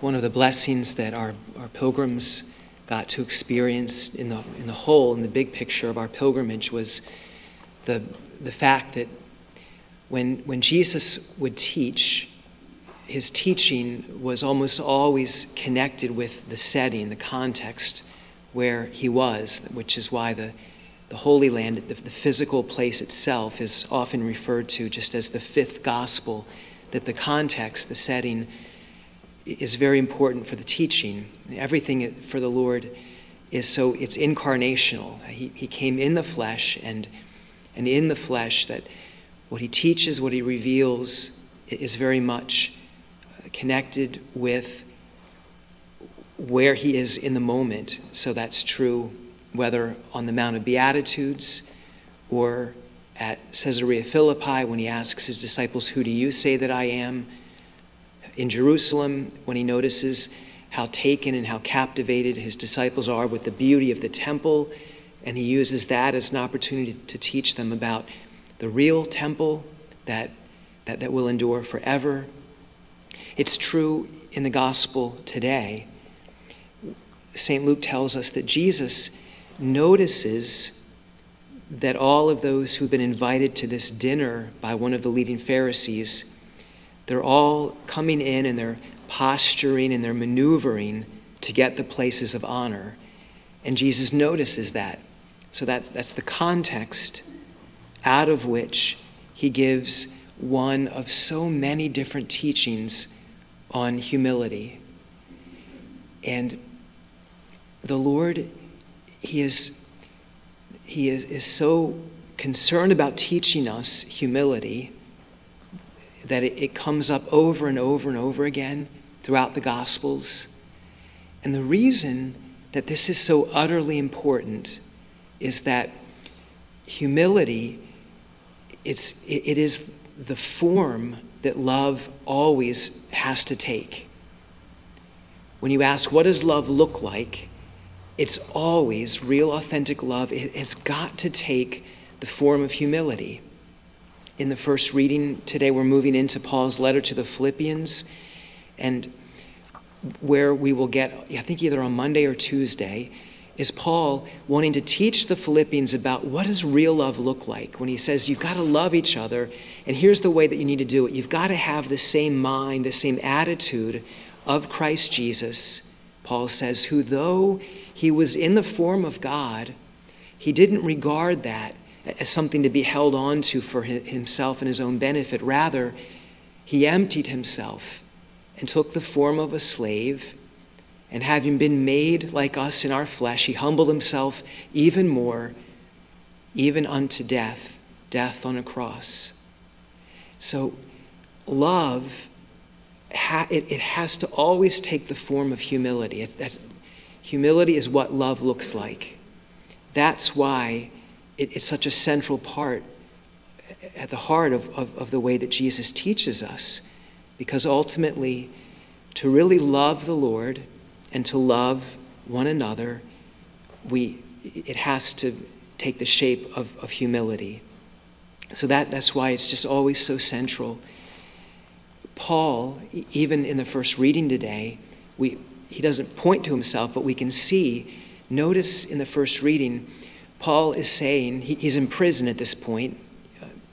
one of the blessings that our, our pilgrims got to experience in the, in the whole, in the big picture of our pilgrimage, was the, the fact that when, when Jesus would teach, his teaching was almost always connected with the setting, the context where he was, which is why the, the Holy Land, the, the physical place itself, is often referred to just as the fifth gospel, that the context, the setting, is very important for the teaching. Everything for the Lord is so, it's incarnational. He, he came in the flesh, and, and in the flesh, that what he teaches, what he reveals, is very much uh, connected with where he is in the moment. So that's true whether on the Mount of Beatitudes or at Caesarea Philippi when he asks his disciples, Who do you say that I am? In Jerusalem, when he notices how taken and how captivated his disciples are with the beauty of the temple, and he uses that as an opportunity to teach them about the real temple that, that, that will endure forever. It's true in the gospel today. St. Luke tells us that Jesus notices that all of those who've been invited to this dinner by one of the leading Pharisees, they're all coming in and they're posturing and they're maneuvering to get the places of honor. And Jesus notices that. So that, that's the context out of which he gives one of so many different teachings on humility. And the Lord he is, he is, is so concerned about teaching us humility that it, it comes up over and over and over again throughout the Gospels. And the reason that this is so utterly important is that humility it's, it is the form that love always has to take. When you ask, what does love look like? it's always real, authentic love. It, has got to take the form of humility. In the first reading today, we're moving into Paul's letter to the Philippians, and where we will get, I think either on Monday or Tuesday, is Paul wanting to teach the Philippians about what does real love look like when he says you've got to love each other, and here's the way that you need to do it. You've got to have the same mind, the same attitude of Christ Jesus. Paul says, who though he was in the form of God, he didn't regard that as something to be held on to for himself and his own benefit. Rather, he emptied himself and took the form of a slave. And having been made like us in our flesh, he humbled himself even more, even unto death, death on a cross. So, love, it, has to always take the form of humility. Humility is what love looks like. That's why it, it's such a central part at the heart of, of, of the way that Jesus teaches us. Because ultimately, to really love the Lord and to love one another, we, it has to take the shape of, of humility. So that, that's why it's just always so central. Paul, even in the first reading today, we, he doesn't point to himself, but we can see. Notice in the first reading, Paul is saying he, he's in prison at this point,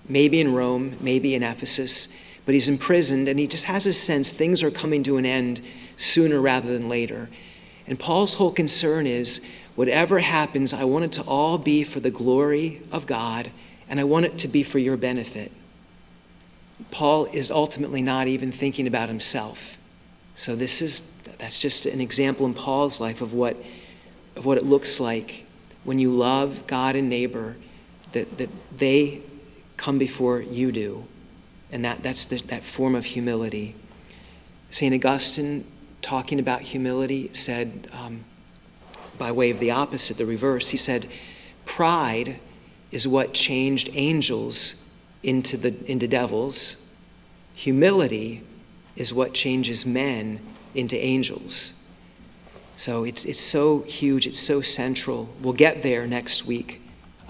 maybe in Rome, maybe in Ephesus, but he's imprisoned and he just has a sense things are coming to an end sooner rather than later. And Paul's whole concern is whatever happens, I want it to all be for the glory of God and I want it to be for your benefit. Paul is ultimately not even thinking about himself. So this is that's just an example in Paul's life of what, of what it looks like when you love God and neighbor, that, that they come before you do. And that, that's the, that form of humility. St. Augustine, talking about humility, said, um, by way of the opposite, the reverse, he said, Pride is what changed angels into, the, into devils. Humility is what changes men into angels. So it's, it's so huge, it's so central. We'll get there next week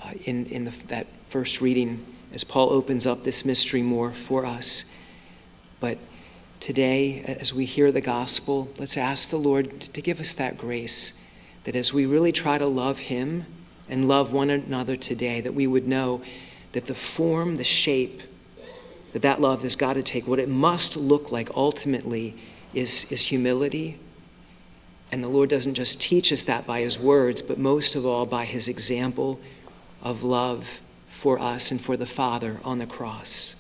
uh, in, in the, that first reading as Paul opens up this mystery more for us. But today, as we hear the gospel, let's ask the Lord to give us that grace, that as we really try to love Him and love one another today, that we would know that the form, the shape that that love has got to take, what it must look like ultimately, is, is humility. And the Lord doesn't just teach us that by His words, but most of all by His example of love for us and for the Father on the cross.